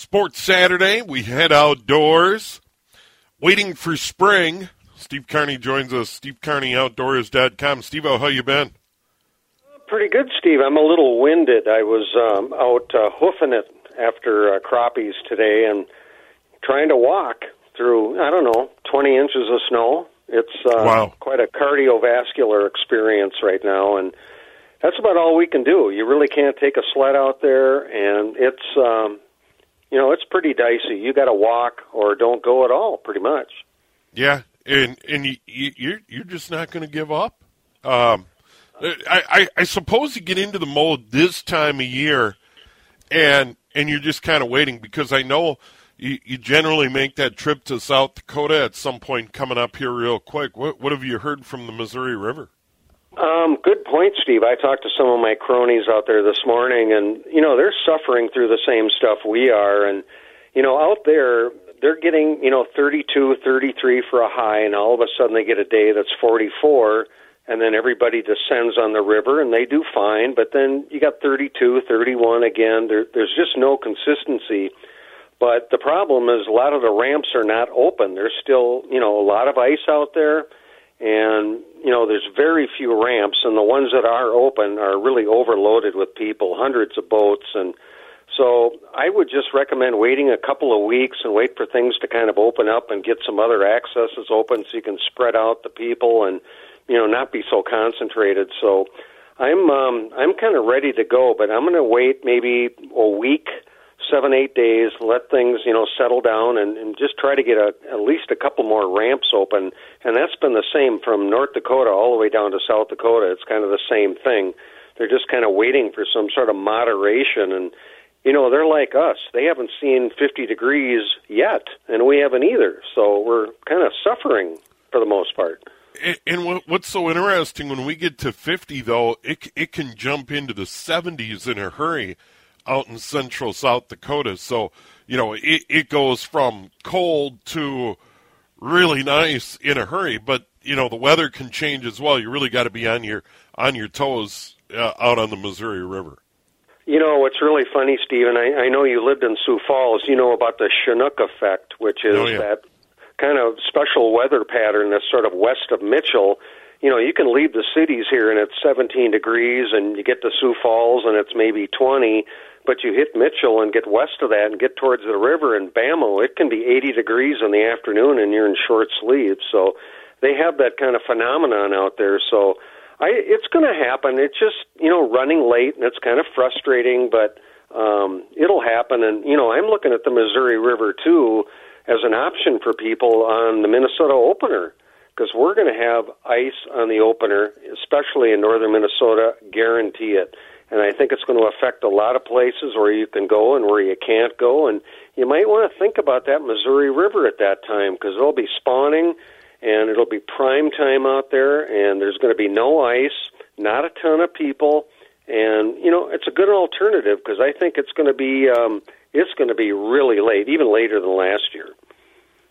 Sports Saturday, we head outdoors, waiting for spring. Steve Carney joins us, stevecarneyoutdoors.com. Steve, how you been? Pretty good, Steve. I'm a little winded. I was um, out uh, hoofing it after uh, crappies today and trying to walk through, I don't know, 20 inches of snow. It's uh, wow. quite a cardiovascular experience right now, and that's about all we can do. You really can't take a sled out there, and it's um, you know it's pretty dicey. You got to walk or don't go at all, pretty much. Yeah, and and you, you you're you're just not going to give up. Um, I, I I suppose you get into the mold this time of year, and and you're just kind of waiting because I know you, you generally make that trip to South Dakota at some point coming up here real quick. What what have you heard from the Missouri River? Um, good point, Steve. I talked to some of my cronies out there this morning, and you know they're suffering through the same stuff we are. And you know, out there they're getting you know 32, 33 for a high, and all of a sudden they get a day that's 44, and then everybody descends on the river and they do fine. But then you got 32, 31 again. There, there's just no consistency. But the problem is a lot of the ramps are not open. There's still you know a lot of ice out there and you know there's very few ramps and the ones that are open are really overloaded with people hundreds of boats. And so i would just recommend waiting a couple of weeks and wait for things to kind of open up and get some other accesses open so you can spread out the people and you know not be so concentrated. So i'm um i'm kind of ready to go but i'm going to wait maybe a week seven, eight days, let things, you know, settle down and, and just try to get a, at least a couple more ramps open. And that's been the same from North Dakota all the way down to South Dakota. It's kind of the same thing. They're just kind of waiting for some sort of moderation. And, you know, they're like us. They haven't seen 50 degrees yet, and we haven't either. So we're kind of suffering for the most part. And what's so interesting when we get to 50, though, it, it can jump into the 70s in a hurry out in central South Dakota. So, you know, it, it goes from cold to really nice in a hurry, but you know, the weather can change as well. You really got to be on your on your toes uh, out on the Missouri River. You know what's really funny, Stephen? I, I know you lived in Sioux Falls. You know about the Chinook effect, which is oh, yeah. that kind of special weather pattern that's sort of west of Mitchell you know, you can leave the cities here and it's 17 degrees, and you get to Sioux Falls and it's maybe 20, but you hit Mitchell and get west of that and get towards the river and bammo, it can be 80 degrees in the afternoon and you're in short sleeves. So they have that kind of phenomenon out there. So I, it's going to happen. It's just you know running late and it's kind of frustrating, but um, it'll happen. And you know, I'm looking at the Missouri River too as an option for people on the Minnesota opener because we're going to have ice on the opener, especially in northern Minnesota. Guarantee it. And I think it's going to affect a lot of places where you can go and where you can't go. And you might want to think about that Missouri River at that time because it'll be spawning and it'll be prime time out there. And there's going to be no ice, not a ton of people. And, you know, it's a good alternative because I think it's going to be. Um, it's going to be really late, even later than last year.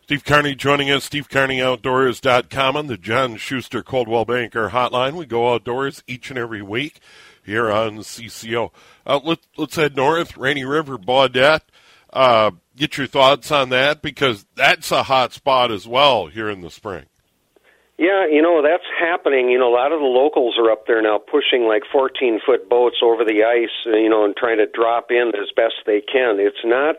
Steve Carney joining us, SteveCarneyOutdoors.com on the John Schuster Coldwell Banker Hotline. We go outdoors each and every week here on CCO. Uh, let, us head north, Rainy River, Baudette. Uh, get your thoughts on that because that's a hot spot as well here in the spring. Yeah, you know, that's happening. You know, a lot of the locals are up there now pushing like 14 foot boats over the ice, you know, and trying to drop in as best they can. It's not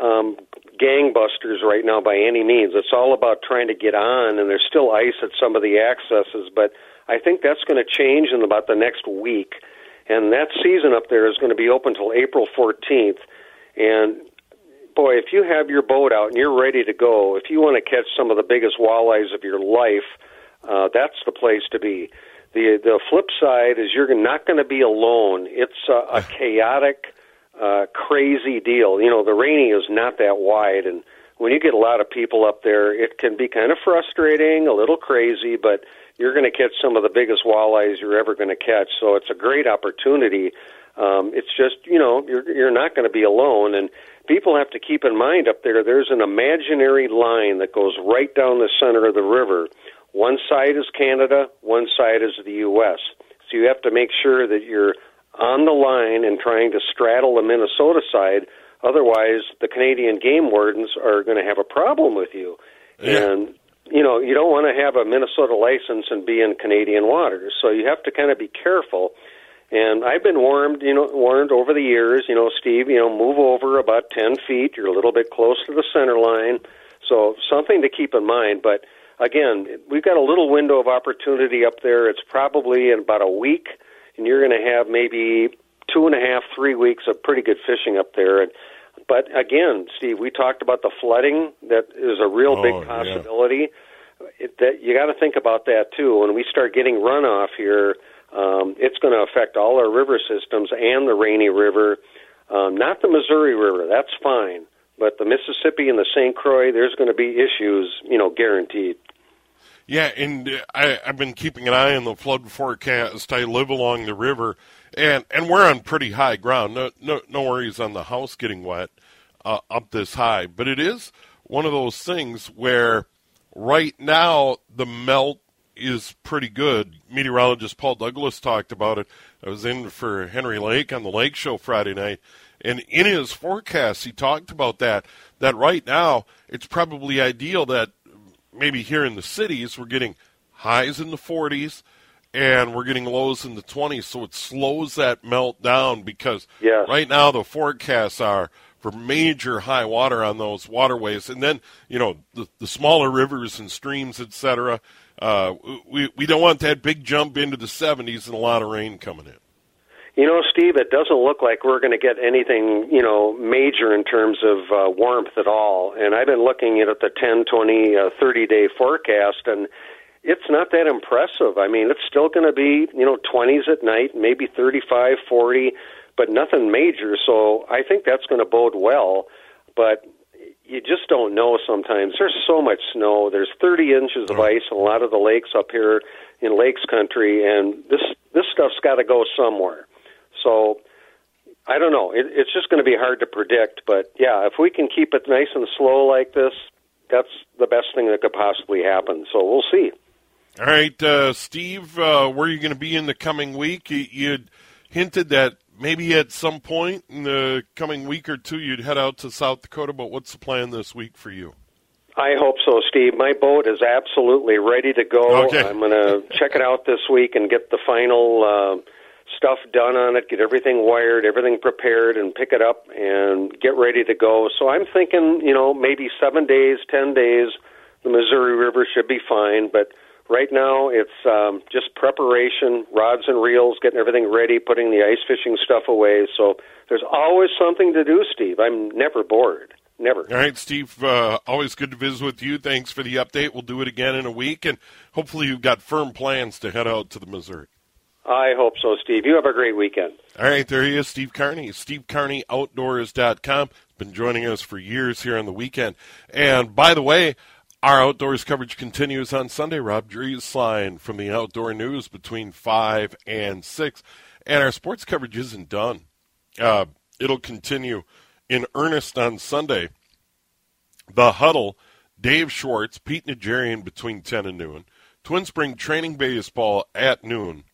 um, gangbusters right now by any means. It's all about trying to get on, and there's still ice at some of the accesses, but I think that's going to change in about the next week. And that season up there is going to be open until April 14th. And boy, if you have your boat out and you're ready to go, if you want to catch some of the biggest walleyes of your life, uh, that's the place to be. The the flip side is you're not going to be alone. It's a, a chaotic uh, crazy deal. You know, the rainy is not that wide, and when you get a lot of people up there, it can be kind of frustrating, a little crazy, but you're going to catch some of the biggest walleyes you're ever going to catch. So it's a great opportunity. Um, it's just you know you're you're not going to be alone, and people have to keep in mind up there. There's an imaginary line that goes right down the center of the river. One side is Canada, one side is the U.S. So you have to make sure that you're on the line and trying to straddle the Minnesota side Otherwise, the Canadian game wardens are going to have a problem with you. Yeah. And you know, you don't want to have a Minnesota license and be in Canadian waters. So you have to kind of be careful. And I've been warned, you know, warned over the years, you know, Steve, you know, move over about 10 feet. You're a little bit close to the center line. So something to keep in mind. But again, we've got a little window of opportunity up there. It's probably in about a week, and you're going to have maybe two and a half, three weeks of pretty good fishing up there. And but again, Steve, we talked about the flooding. That is a real Oh, big yeah. possibility. It, that you got to think about that too. When we start getting runoff here, um, it's going to affect all our river systems and the Rainy River. Um, not the Missouri River. That's fine. But the Mississippi and the St. Croix, there's going to be issues, you know, guaranteed. Yeah, and uh, I, I've been keeping an eye on the flood forecast. I live along the river, and and we're on pretty high ground. No no no worries on the house getting wet uh, up this high, but it is one of those things where right now the melt is pretty good. Meteorologist Paul Douglas talked about it. I was in for Henry Lake on the Lake Show Friday night, and in his forecast he talked about that. That right now it's probably ideal that maybe here in the cities we're getting highs in the 40s and we're getting lows in the 20s so it slows that melt down because Yes. right now the forecasts are for major high water on those waterways and then you know the, the smaller rivers and streams etc uh, we, we don't want that big jump into the 70s and a lot of rain coming in You know, Steve, it doesn't look like we're going to get anything, you know, major in terms of uh, warmth at all. And I've been looking at the 10, 20, uh, 30 day forecast, and it's not that impressive. I mean, it's still going to be, you know, 20s at night, maybe 35, 40, but nothing major. So I think that's going to bode well. But you just don't know sometimes. There's so much snow. There's 30 inches of ice in a lot of the lakes up here in Lakes Country, and this this stuff's got to go somewhere. So I don't know. It, it's just going to be hard to predict. But yeah, if we can keep it nice and slow like this, that's the best thing that could possibly happen. So we'll see. All right uh, steve uh, where are you going to be in the coming week you, you'd hinted that maybe at some point in the coming week or two you'd head out to south dakota but what's the plan this week for you I hope so, Steve. My boat is absolutely ready to go. Okay. I'm going to check it out this week and get the final uh, stuff done on it, get everything wired, everything prepared, and pick it up and get ready to go. So I'm thinking, you know, maybe seven days, ten days, the Missouri River should be fine. But right now, it's um, just preparation, rods and reels, getting everything ready, putting the ice fishing stuff away. So there's always something to do, Steve. I'm never bored. Never. All right, Steve, uh, always good to visit with you. Thanks for the update. We'll do it again in a week, and hopefully you've got firm plans to head out to the Missouri. I hope so, Steve. You have a great weekend. All right, there he is, Steve Carney. SteveCarneyOutdoors.com. Been joining us for years here on the weekend. And by the way, our outdoors coverage continues on Sunday. Rob Drieslein from the Outdoor News between 5 and 6. And our sports coverage isn't done. Uh, it'll continue in earnest on Sunday. The Huddle, Dave Schwartz, Pete Najarian between 10 and noon. Twin Spring Training Baseball at noon.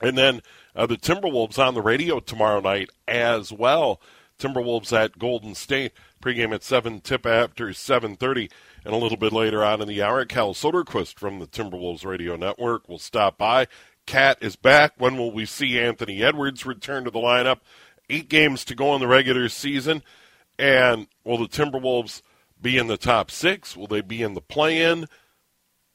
And then uh, the Timberwolves on the radio tomorrow night as well. Timberwolves at Golden State. Pregame at 7, tip after 7.30. And a little bit later on in the hour, Cal Soderquist from the Timberwolves Radio Network will stop by. KAT is back. When will we see Anthony Edwards return to the lineup? Eight games to go in the regular season. And will the Timberwolves be in the top six? Will they be in the play-in?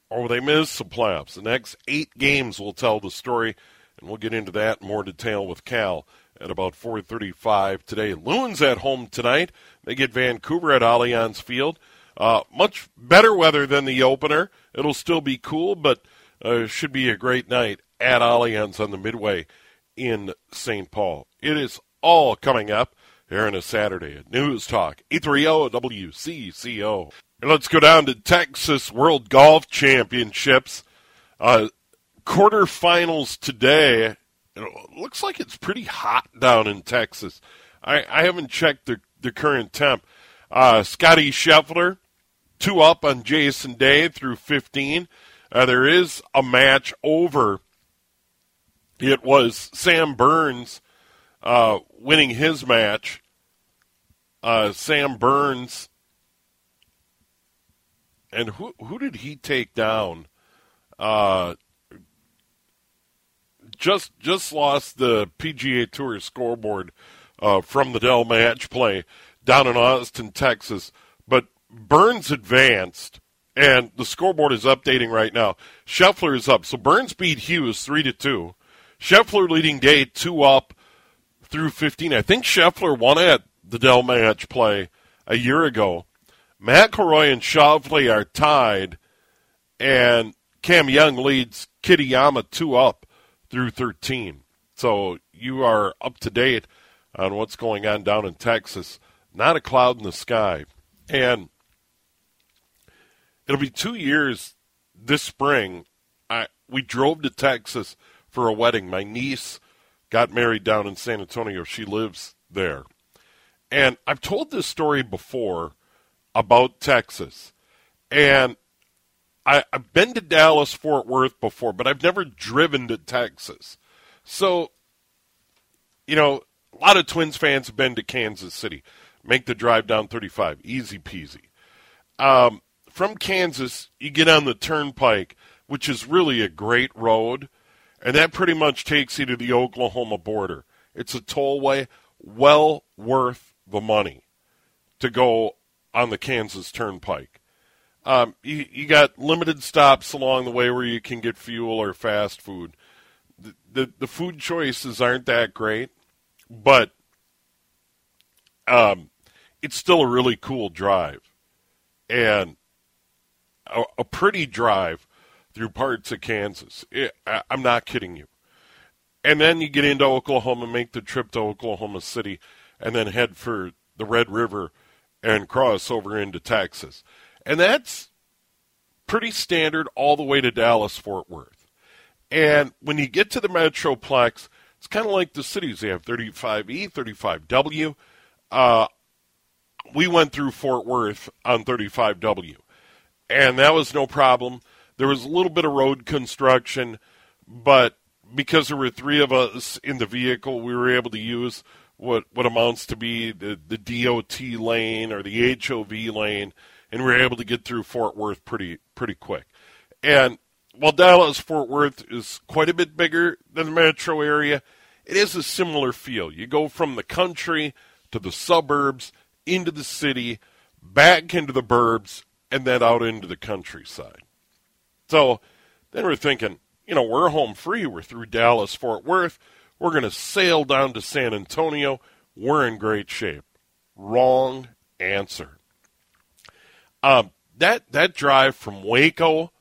Or will they miss the playoffs? The next eight games will tell the story, and we'll get into that in more detail with Cal at about 4:35 today. Loons at home tonight. They get Vancouver at Allianz Field. Uh, much better weather than the opener. It'll still be cool, but uh, should be a great night at Allianz on the Midway in St. Paul. It is all coming up here on a Saturday at News Talk 830 WCCO. Let's go down to Texas World Golf Championships. Uh, quarterfinals today. It looks like it's pretty hot down in Texas. I, I haven't checked the, the current temp. Uh, Scotty Scheffler, two up on Jason Day through 15. Uh, there is a match over. It was Sam Burns uh, winning his match uh, Sam Burns. And who who did he take down? Uh, just just lost the PGA Tour scoreboard uh, from the Dell match play down in Austin, Texas. Burns advanced, and the scoreboard is updating right now. Scheffler is up, so Burns beat Hughes three to two. Scheffler leading Day two up through fifteen. I think Scheffler won at the Dell match play a year ago. McIlroy and Schauffele are tied, and Cam Young leads Kitayama two up through 13. So you are up to date on what's going on down in Texas. Not a cloud in the sky. And it'll be two years this spring. I, we drove to Texas for a wedding. My niece got married down in San Antonio. She lives there. And I've told this story before about Texas. And I, have been to Dallas, Fort Worth before, but I've never driven to Texas. So, you know, a lot of Twins fans have been to Kansas City. Make the drive down 35, easy peasy. Um, from Kansas, you get on the turnpike, which is really a great road, and that pretty much takes you to the Oklahoma border. It's a tollway, well worth the money to go on the Kansas Turnpike. Um, you, you got limited stops along the way where you can get fuel or fast food. The, the, the food choices aren't that great, but um, it's still a really cool drive and a, a pretty drive through parts of Kansas. It, I, I'm not kidding you. And then you get into Oklahoma, make the trip to Oklahoma City, and then head for the Red River and cross over into Texas. And that's pretty standard all the way to Dallas Fort Worth. And when you get to the Metroplex, it's kind of like the cities. They have 35E, 35W. Uh, we went through Fort Worth on 35W, and that was no problem. There was a little bit of road construction, but because there were three of us in the vehicle, we were able to use what what amounts to be the, the DOT lane or the HOV lane and we were able to get through Fort Worth pretty pretty quick. And while Dallas Fort Worth is quite a bit bigger than the metro area, it is a similar feel. You go from the country to the suburbs, into the city, back into the burbs, and then out into the countryside. So then we're thinking, you know, we're home free. We're through Dallas Fort Worth. We're going to sail down to San Antonio. We're in great shape. Wrong answer. Um, that that drive from Waco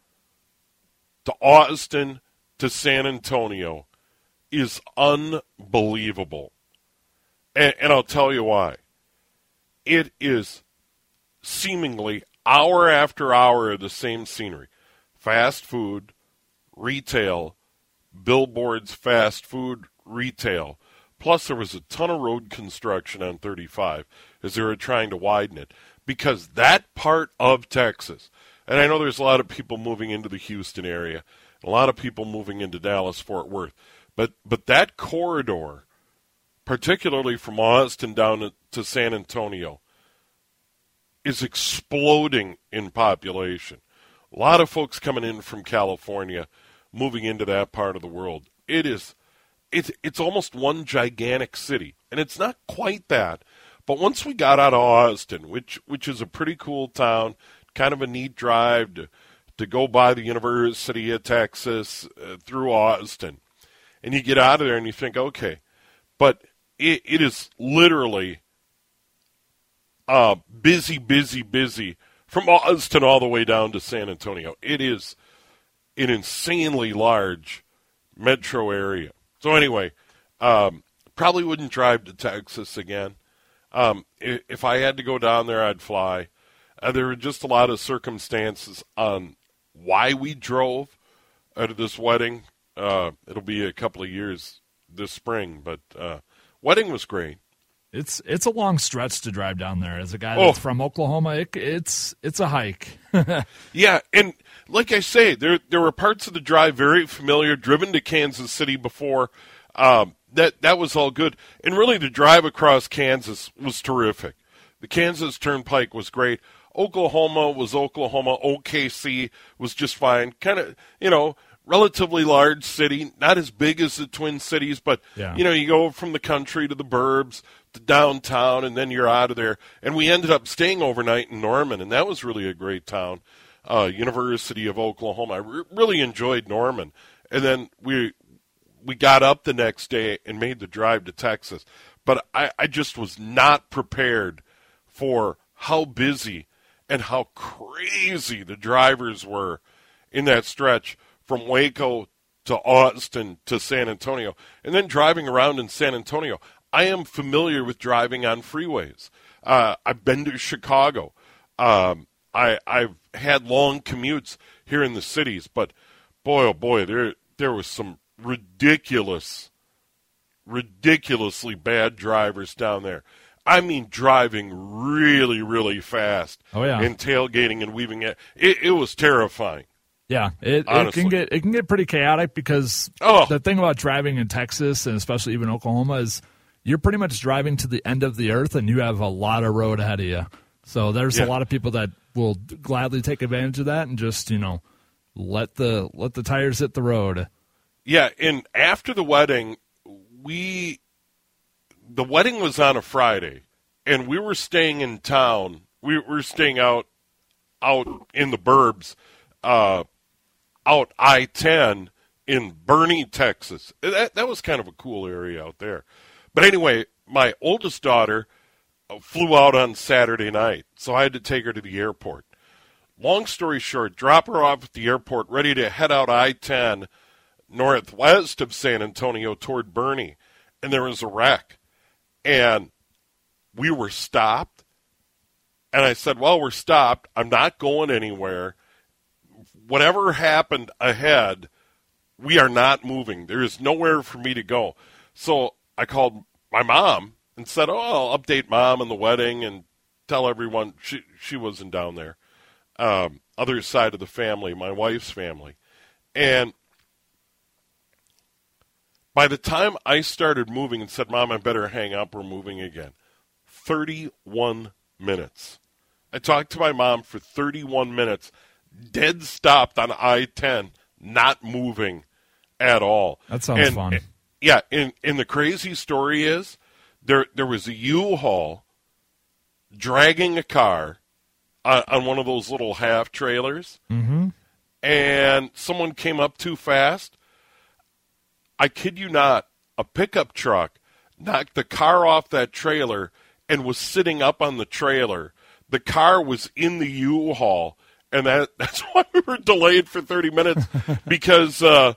to Austin to San Antonio is unbelievable, and, and I'll tell you why. It is seemingly hour after hour of the same scenery, fast food, retail, billboards, fast food, retail. Plus, there was a ton of road construction on 35 as they were trying to widen it. Because that part of Texas, and I know there's a lot of people moving into the Houston area, a lot of people moving into Dallas Fort Worth, but but that corridor, particularly from Austin down to San Antonio, is exploding in population. A lot of folks coming in from California, moving into that part of the world. It is, it's it's almost one gigantic city, and it's not quite that but once we got out of Austin, which which is a pretty cool town, kind of a neat drive to to go by the University of Texas uh, through Austin, and you get out of there and you think, okay, but it, it is literally uh, busy, busy, busy from Austin all the way down to San Antonio. It is an insanely large metro area. So anyway, um, probably wouldn't drive to Texas again. Um, if I had to go down there, I'd fly. Uh, there were just a lot of circumstances on why we drove out of this wedding. Uh, it'll be a couple of years this spring, but uh, wedding was great. It's it's a long stretch to drive down there. As a guy that's oh. from Oklahoma, it, it's it's a hike. yeah, and like I say, there there were parts of the drive very familiar. Driven to Kansas City before, um, that that was all good. And really, the drive across Kansas was terrific. The Kansas Turnpike was great. Oklahoma was Oklahoma. OKC was just fine. Kind of, you know, relatively large city, not as big as the Twin Cities, but yeah. you know, you go from the country to the burbs to downtown, and then you're out of there. And we ended up staying overnight in Norman, and that was really a great town. Uh, University of Oklahoma. I re- really enjoyed Norman, and then we we got up the next day and made the drive to Texas. But I, I just was not prepared for how busy and how crazy the drivers were in that stretch from Waco to Austin to San Antonio, and then driving around in San Antonio. I am familiar with driving on freeways. Uh, I've been to Chicago. Um, I, I've had long commutes here in the cities, but boy, oh boy, there there was some ridiculous, ridiculously bad drivers down there. I mean, driving really, really fast. Oh yeah, and tailgating and weaving it. It, it was terrifying. Yeah, it, it, can get it can get pretty chaotic because oh. the thing about driving in Texas and especially even Oklahoma is you're pretty much driving to the end of the earth and you have a lot of road ahead of you. So there's yeah. a lot of people that will gladly take advantage of that and just you know let the let the tires hit the road. Yeah, and after the wedding, we the wedding was on a Friday, and we were staying in town. We were staying out out in the burbs. Uh, out I 10 in Boerne, Texas. That, that was kind of a cool area out there. But anyway, my oldest daughter uh, flew out on Saturday night, so I had to take her to the airport. Long story short, drop her off at the airport, ready to head out I 10 northwest of San Antonio toward Boerne. And there was a wreck. And we were stopped. And I said, Well, we're stopped. I'm not going anywhere whatever happened ahead, we are not moving. There is nowhere for me to go. So I called my mom and said, "Oh, I'll update mom on the wedding and tell everyone she she wasn't down there." Um, other side of the family, my wife's family, and by the time I started moving and said, "Mom, I better hang up. We're moving again," thirty-one minutes. I talked to my mom for 31 minutes dead stopped on I 10, not moving at all. That sounds and, fun. Yeah, and, and the crazy story is there there was a U-Haul dragging a car on, on one of those little half trailers, mm-hmm. and someone came up too fast. I kid you not, a pickup truck knocked the car off that trailer and was sitting up on the trailer. The car was in the U-Haul and that that's why we were delayed for 30 minutes because uh,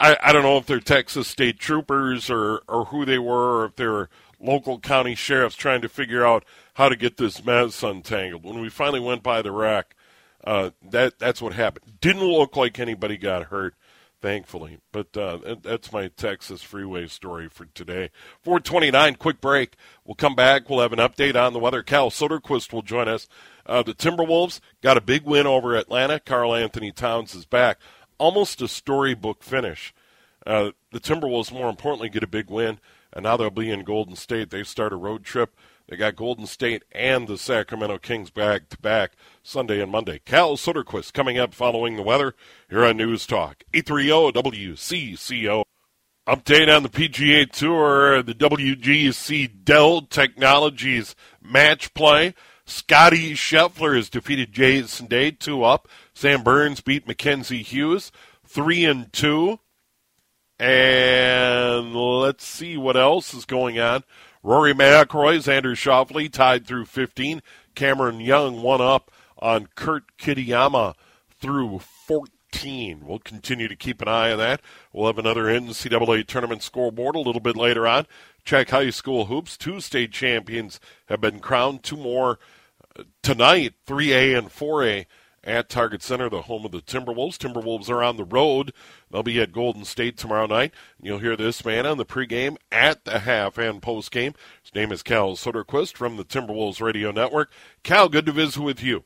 I, I don't know if they're Texas state troopers or, or who they were, or if they're local county sheriffs trying to figure out how to get this mess untangled. When we finally went by the rack, uh, that that's what happened. Didn't look like anybody got hurt, thankfully. But uh, that's my Texas freeway story for today. 429, quick break. We'll come back. We'll have an update on the weather. Cal Soderquist will join us uh, the Timberwolves got a big win over Atlanta. Karl-Anthony Towns is back. Almost a storybook finish. Uh, the Timberwolves, more importantly, get a big win, and now they'll be in Golden State. They start a road trip. They got Golden State and the Sacramento Kings back to back Sunday and Monday. Cal Soderquist coming up following the weather here on News Talk. 830 WCCO. Update on the PGA Tour, the WGC Dell Technologies match play. Scotty Scheffler has defeated Jason Day two up. Sam Burns beat Mackenzie Hughes three and two. And let's see what else is going on. Rory McIlroy, Xander Schauffele tied through 15. Cameron Young one up on Kurt Kitayama through 14. We'll continue to keep an eye on that. We'll have another NCAA tournament scoreboard a little bit later on. Check high school hoops. Two state champions have been crowned. Two more uh, tonight, 3A and 4A at Target Center, the home of the Timberwolves. Timberwolves are on the road. They'll be at Golden State tomorrow night. You'll hear this man on the pregame, at the half, and postgame. His name is Cal Soderquist from the Timberwolves Radio Network. Cal, good to visit with you.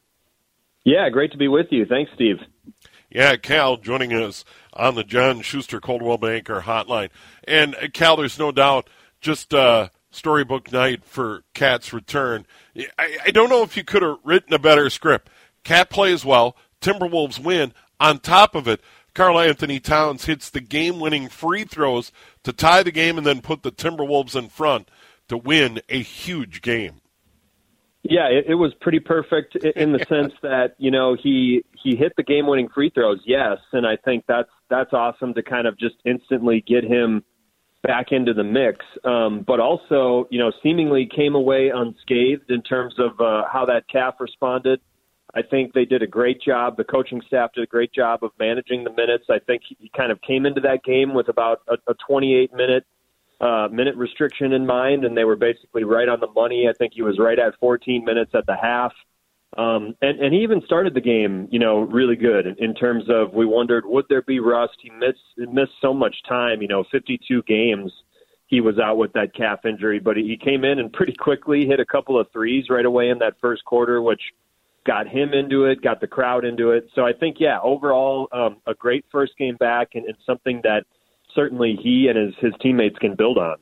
Yeah, great to be with you. Thanks, Steve. Yeah, Cal joining us on the John Schuster Coldwell Banker Hotline. And uh, Cal, there's no doubt, just uh, storybook night for KAT's return. I, I don't know if you could have written a better script. KAT plays well, Timberwolves win. On top of it, Karl-Anthony Towns hits the game winning free throws to tie the game and then put the Timberwolves in front to win a huge game. Yeah, it, it was pretty perfect in the sense that you know he he hit the game winning free throws, yes, and I think that's that's awesome to kind of just instantly get him back into the mix. Um, but also, you know, seemingly came away unscathed in terms of uh, how that calf responded. I think they did a great job. The coaching staff did a great job of managing the minutes. I think he kind of came into that game with about a, a 28 minute uh, minute restriction in mind, and they were basically right on the money. I think he was right at 14 minutes at the half. Um, and, and he even started the game, you know, really good in, in terms of we wondered would there be rust. He missed missed so much time, you know, 52 games. He was out with that calf injury, but he came in and pretty quickly hit a couple of threes right away in that first quarter, which got him into it, got the crowd into it. So I think, yeah, overall, um, a great first game back and, and something that certainly he and his, his teammates can build on.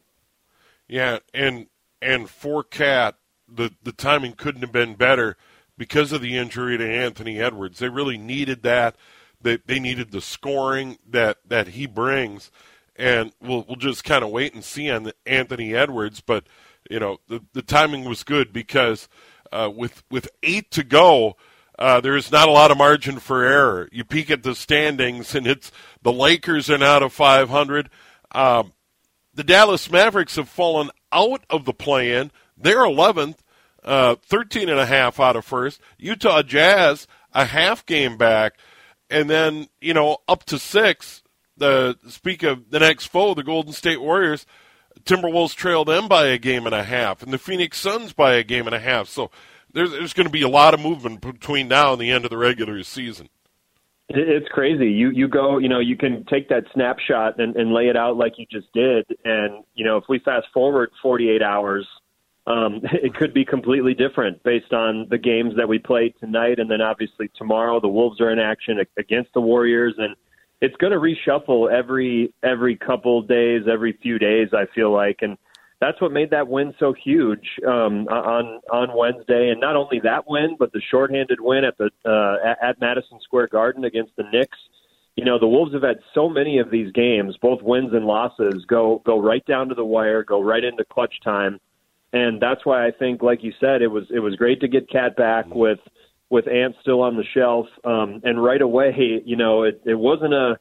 Yeah, and and for KAT, the the timing couldn't have been better because of the injury to Anthony Edwards. They really needed that. They they needed the scoring that that he brings, and we'll we'll just kind of wait and see on Anthony Edwards. But you know the the timing was good because uh, with with eight to go, uh, there is not a lot of margin for error. You peek at the standings, and it's the Lakers are out of 500. Um, the Dallas Mavericks have fallen out of the play-in. They're 11th, uh, 13 and a half out of first. Utah Jazz a half game back, and then you know up to six. The speak of the next foe, the Golden State Warriors. Timberwolves trail them by a game and a half, and the Phoenix Suns by a game and a half. So there's, there's going to be a lot of movement between now and the end of the regular season. It's crazy. You you go, you know, you can take that snapshot and, and lay it out like you just did, and you know, if we fast forward 48 hours, um, it could be completely different based on the games that we play tonight, and then obviously tomorrow the Wolves are in action against the Warriors, and it's going to reshuffle every every couple days, every few days. I feel like, and that's what made that win so huge um, on on Wednesday. And not only that win, but the shorthanded win at the uh, at Madison Square Garden against the Knicks. You know, the Wolves have had so many of these games, both wins and losses, go go right down to the wire, go right into clutch time, and that's why I think, like you said, it was it was great to get KAT back with with Ant still on the shelf, um, and right away, you know, it, it wasn't a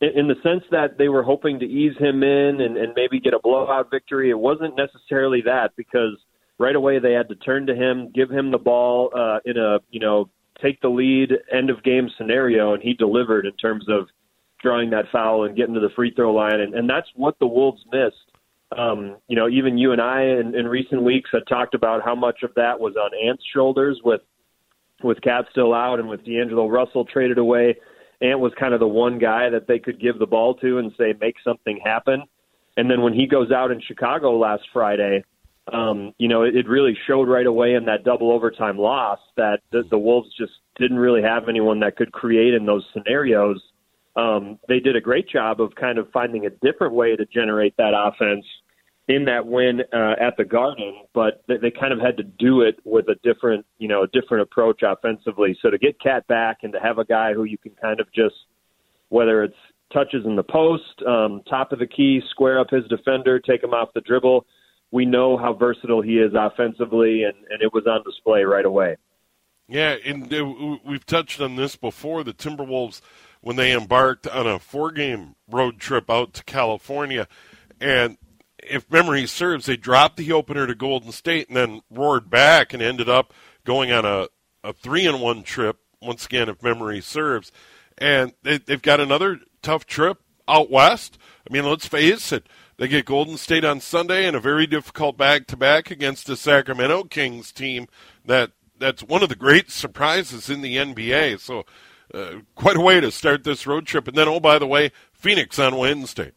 in the sense that they were hoping to ease him in and, and maybe get a blowout victory. It wasn't necessarily that because right away they had to turn to him, give him the ball uh, in a you know take the lead end of game scenario, and he delivered in terms of drawing that foul and getting to the free throw line, and, and that's what the Wolves missed. Um, you know, even you and I in, in recent weeks had talked about how much of that was on Ant's shoulders with with KAT still out and with D'Angelo Russell traded away Ant was kind of the one guy that they could give the ball to and say, make something happen. And then when he goes out in Chicago last Friday, um, you know, it, it really showed right away in that double overtime loss that the, the Wolves just didn't really have anyone that could create in those scenarios. Um, they did a great job of kind of finding a different way to generate that offense in that win uh, at the Garden, but they, they kind of had to do it with a different, you know, a different approach offensively. So to get KAT back and to have a guy who you can kind of just, whether it's touches in the post, um, top of the key, square up his defender, take him off the dribble. We know how versatile he is offensively, and, and it was on display right away. Yeah, and we've touched on this before. The Timberwolves, when they embarked on a four-game road trip out to California, and if memory serves, they dropped the opener to Golden State and then roared back and ended up going on a, a three and one trip, once again, if memory serves. And they, they've got another tough trip out west. I mean, let's face it, they get Golden State on Sunday and a very difficult back to back against the Sacramento Kings team that that's one of the great surprises in the NBA. So, uh, quite a way to start this road trip. And then, oh, by the way, Phoenix on Wednesday.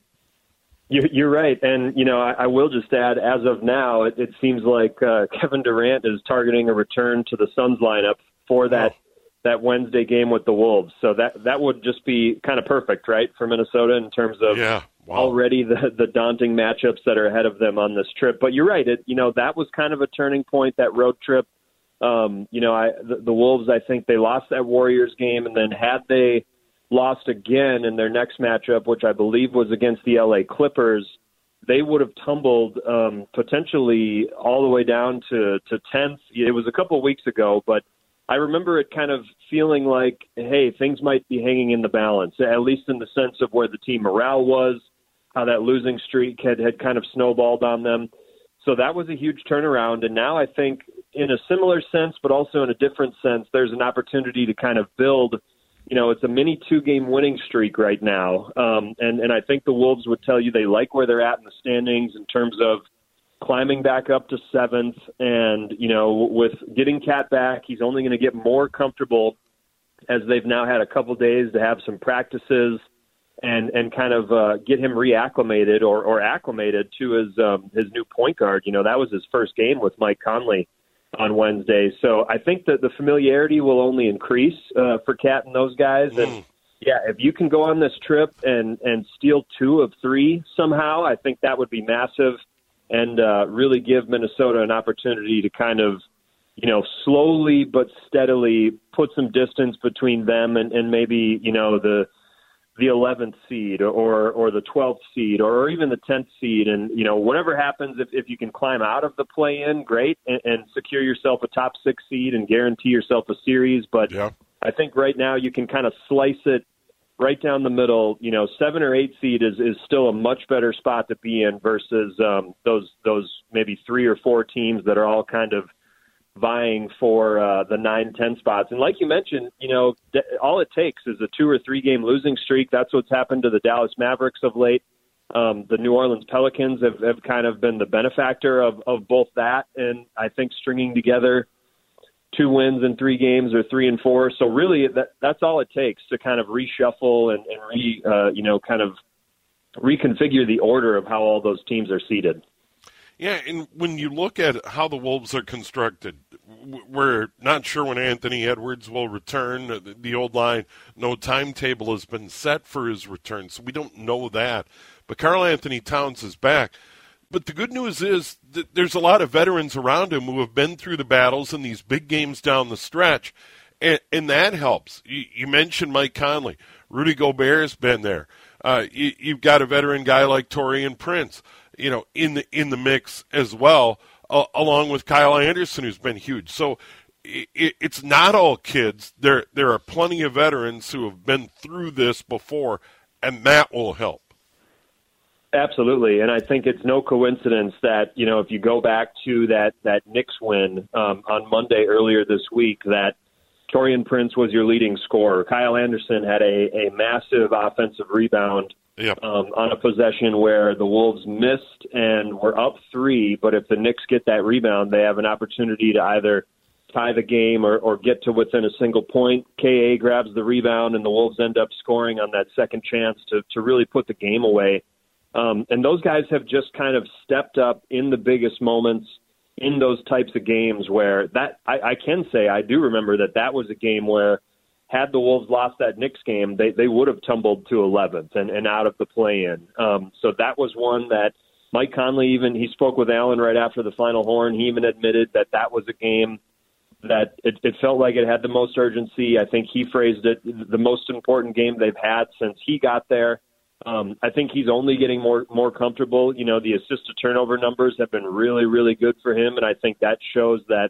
You're right, and you know I, I will just add, as of now, it, it seems like uh, Kevin Durant is targeting a return to the Suns lineup for that oh. that Wednesday game with the Wolves. So that that would just be kind of perfect, right, for Minnesota in terms of yeah. wow. already the the daunting matchups that are ahead of them on this trip. But you're right. It you know that was kind of a turning point that road trip. Um, you know, I the, the Wolves. I think they lost that Warriors game, and then had they lost again in their next matchup, which I believe was against the LA Clippers, they would have tumbled um, potentially all the way down to to tenth. It was a couple of weeks ago, but I remember it kind of feeling like, hey, things might be hanging in the balance, at least in the sense of where the team morale was, how that losing streak had had kind of snowballed on them. So that was a huge turnaround, and now I think, in a similar sense, but also in a different sense, there's an opportunity to kind of build you know, it's a mini two game winning streak right now. Um, and, and I think the Wolves would tell you they like where they're at in the standings in terms of climbing back up to seventh. And, you know, with getting KAT back, he's only going to get more comfortable as they've now had a couple days to have some practices and and kind of uh, get him reacclimated or, or acclimated to his um, his new point guard. You know, that was his first game with Mike Conley on Wednesday. So I think that the familiarity will only increase uh, for KAT and those guys. Mm. And yeah, if you can go on this trip and and steal two of three somehow, I think that would be massive and uh, really give Minnesota an opportunity to kind of you know slowly but steadily put some distance between them and, and maybe you know the the 11th seed or or the 12th seed or even the 10th seed. And you know whatever happens if if you can climb out of the play in great and, and secure yourself a top 6 seed and guarantee yourself a series. But yeah. I think right now you can kind of slice it right down the middle. You know 7 or 8 seed is is still a much better spot to be in versus um those those maybe 3 or 4 teams that are all kind of vying for uh, the nine, ten spots. And like you mentioned, you know, all it takes is a two or three game losing streak. That's what's happened to the Dallas Mavericks of late. Um, the New Orleans Pelicans have, have kind of been the benefactor of, of both that and I think stringing together two wins in three games or three and four. So really, that that's all it takes to kind of reshuffle and, and re, uh, you know, kind of reconfigure the order of how all those teams are seated. Yeah, and when you look at how the Wolves are constructed, we're not sure when Anthony Edwards will return. The old line, no timetable has been set for his return, so we don't know that. But Karl-Anthony Towns is back. But the good news is that there's a lot of veterans around him who have been through the battles in these big games down the stretch, and, and that helps. You, you, mentioned Mike Conley. Rudy Gobert's been there. Uh, you, you've got a veteran guy like Taurean Prince you know, in the in the mix as well, uh, along with Kyle Anderson, who's been huge. So it, it's not all kids. There there are plenty of veterans who have been through this before, and that will help. Absolutely, and I think it's no coincidence that you know if you go back to that that Knicks win um, on Monday earlier this week, that Taurean Prince was your leading scorer. Kyle Anderson had a, a massive offensive rebound yep. um, on a possession where the Wolves missed and were up three. But if the Knicks get that rebound, they have an opportunity to either tie the game or, or get to within a single point. KA grabs the rebound, and the Wolves end up scoring on that second chance to, to really put the game away. Um, and those guys have just kind of stepped up in the biggest moments in those types of games where that I, I can say I do remember that that was a game where had the Wolves lost that Knicks game, they they would have tumbled to 11th and, and out of the play-in. Um, so that was one that Mike Conley even he spoke with Alan right after the final horn. He even admitted that that was a game that it, it felt like it had the most urgency. I think he phrased it the most important game they've had since he got there. Um, I think he's only getting more more comfortable. You know, the assist to turnover numbers have been really really good for him, and I think that shows that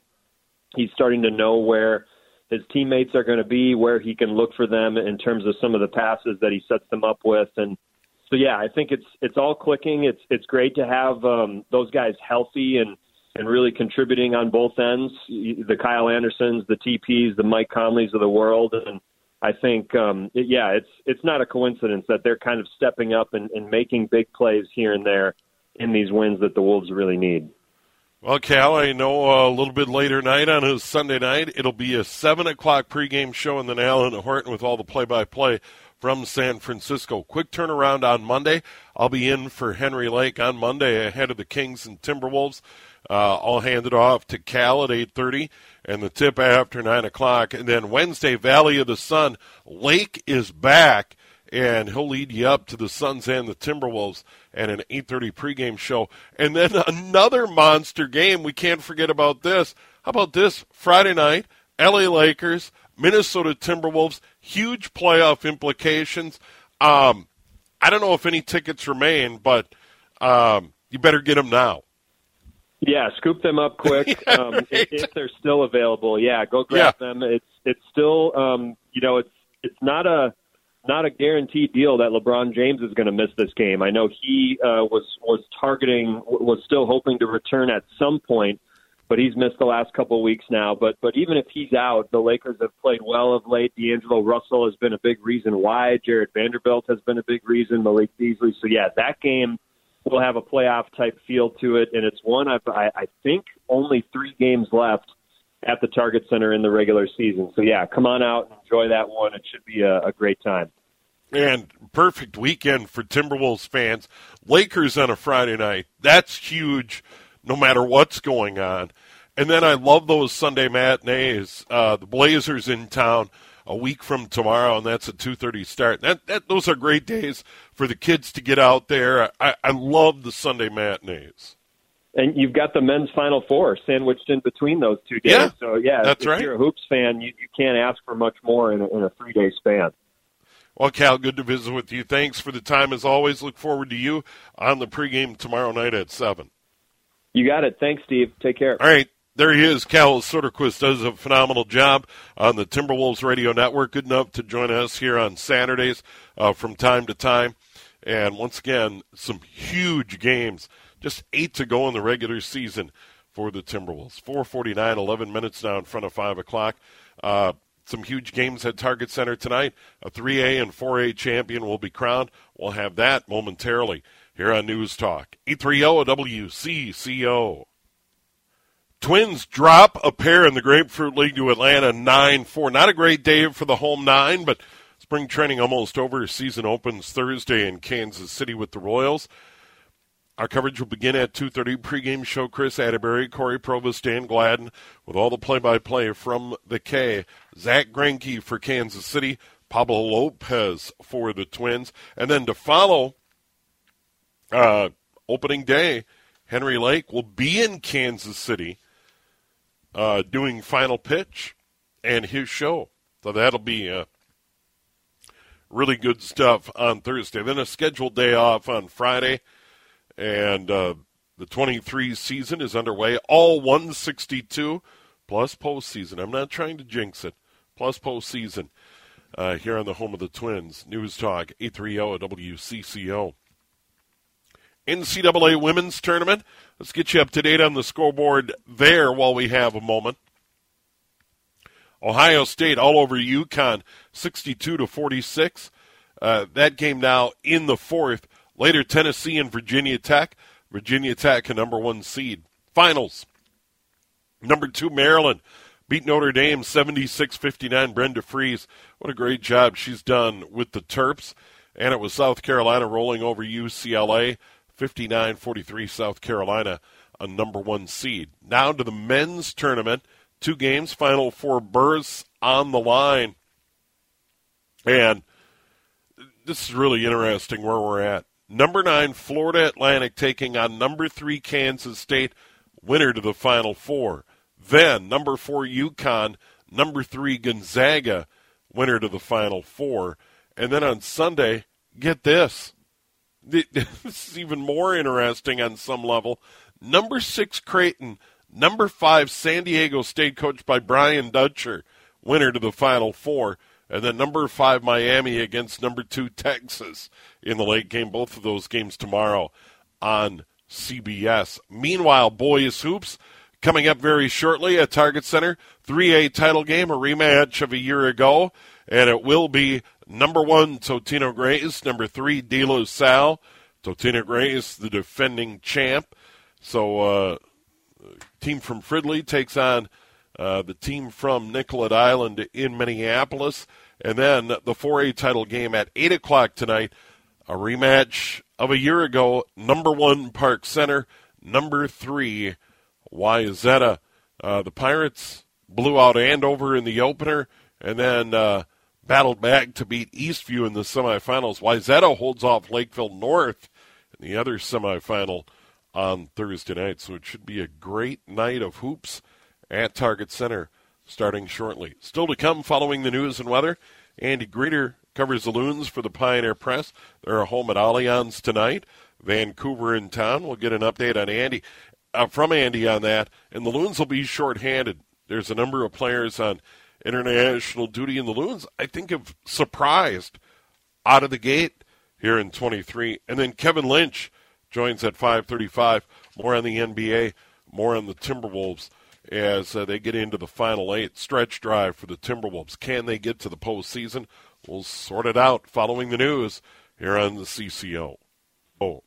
he's starting to know where his teammates are going to be, where he can look for them in terms of some of the passes that he sets them up with, and so yeah, I think it's it's all clicking. It's it's great to have um, those guys healthy and and really contributing on both ends. The Kyle Andersons, the TPs, the Mike Conleys of the world, and I think um, it, yeah, it's it's not a coincidence that they're kind of stepping up and, and making big plays here and there in these wins that the Wolves really need. Well, Cal, I know a little bit later night on a Sunday night, it'll be a 7 o'clock pregame show, and then Alan Horton with all the play by play from San Francisco. Quick turnaround on Monday. I'll be in for Henry Lake on Monday ahead of the Kings and Timberwolves. Uh, I'll hand it off to Cal at 8.30 and the tip after 9 o'clock. And then Wednesday, Valley of the Sun. Lake is back and he'll lead you up to the Suns and the Timberwolves and an 8:30 pregame show, and then another monster game. We can't forget about this. How about this Friday night? LA Lakers, Minnesota Timberwolves, huge playoff implications. Um, I don't know if any tickets remain, but um, you better get them now. Yeah, scoop them up quick yeah, um, right. if, if, they're still available. Yeah, go grab yeah. them. It's it's still um, you know it's it's not a not a guaranteed deal that LeBron James is going to miss this game. I know he uh, was was targeting was still hoping to return at some point, but he's missed the last couple of weeks now. But but even if he's out, the Lakers have played well of late. D'Angelo Russell has been a big reason why. Jarred Vanderbilt has been a big reason. Malik Beasley. So yeah, that game will have a playoff type feel to it, and it's one I've, I, I think only three games left at the Target Center in the regular season. So yeah, come on out and enjoy that one. It should be a, a great time. And perfect weekend for Timberwolves fans. Lakers on a Friday night. That's huge, no matter what's going on. And then I love those Sunday matinees. Uh, the Blazers in town a week from tomorrow, and that's a 2:30 start. That, that those are great days for the kids to get out there. I, I love the Sunday matinees. And you've got the men's Final Four sandwiched in between those two days. Yeah, so yeah, that's if right. you're a hoops fan, you, you can't ask for much more in a, in a three day span. Well, Cal, good to visit with you. Thanks for the time as always. Look forward to you on the pregame tomorrow night at seven. You got it. Thanks, Steve. Take care. All right there he is. Cal Soderquist does a phenomenal job on the Timberwolves radio network. Good enough to join us here on Saturdays uh, from time to time. And once again, some huge games. Just eight to go in the regular season for the Timberwolves. 449, 11 minutes now in front of 5 o'clock. Uh, some huge games at Target Center tonight. A 3A and 4A champion will be crowned. We'll have that momentarily here on News Talk. 830 WCCO. Twins drop a pair in the Grapefruit League to Atlanta 9 4. Not a great day for the home nine, but spring training almost over. Season opens Thursday in Kansas City with the Royals. Our coverage will begin at 2.30. Pregame show Kris Atteberry, Cory Provus, Dan Gladden, with all the play-by-play from the K. Zack Greinke for Kansas City, Pablo Lopez for the Twins. And then to follow uh, opening day, Henry Lake will be in Kansas City uh, doing final pitch and his show. So that'll be uh, really good stuff on Thursday. Then a scheduled day off on Friday, and uh, the 23 season is underway. All 162 plus postseason. I'm not trying to jinx it. Plus postseason uh, here on the home of the Twins. News Talk 830 WCCO. NCAA Women's Tournament. Let's get you up to date on the scoreboard there while we have a moment. Ohio State all over UConn, 62 to 46. Uh, that game now in the fourth. Later, Tennessee and Virginia Tech. Virginia Tech, a number one seed. Finals. Number two, Maryland beat Notre Dame 76 59. Brenda Frese, what a great job she's done with the Terps. And it was South Carolina rolling over UCLA 59 43 South Carolina, a number one seed. Now to the men's tournament. Two games, final four berths on the line. And this is really interesting where we're at. Number nine, Florida Atlantic taking on number three, Kansas State, winner to the final four. Then, number four, UConn, number three, Gonzaga, winner to the final four. And then on Sunday, get this this is even more interesting on some level. Number six, Creighton. Number five, San Diego State, coached by Brian Dutcher, winner to the Final Four. And then number five, Miami against number two, Texas in the late game. Both of those games tomorrow on CBS. Meanwhile, boys hoops coming up very shortly at Target Center. 3A title game, a rematch of a year ago. And it will be Number one, Totino Grace. Number three, De La Salle. Totino Grace, the defending champ. So, uh, team from Fridley takes on uh, the team from Nicollet Island in Minneapolis. And then the 4A title game at 8 o'clock tonight. A rematch of a year ago. Number one, Park Center. Number three, Wayzata. Uh, the Pirates blew out Andover in the opener. And then uh, battled back to beat Eastview in the semifinals. Wayzata holds off Lakeville North in the other semifinal on Thursday night. So it should be a great night of hoops at Target Center starting shortly. Still to come following the news and weather, Andy Greder covers the Loons for the Pioneer Press. They're home at Allianz tonight. Vancouver in town. We'll get an update on Andy uh, from Andy on that. And the Loons will be shorthanded. There's a number of players on international duty, and the Loons, I think, have surprised out of the gate here in 23. And then Kevin Lynch joins at 5:35. More on the NBA, more on the Timberwolves as uh, they get into the final eight stretch drive for the Timberwolves. Can they get to the postseason? We'll sort it out following the news here on the CCO. Oh,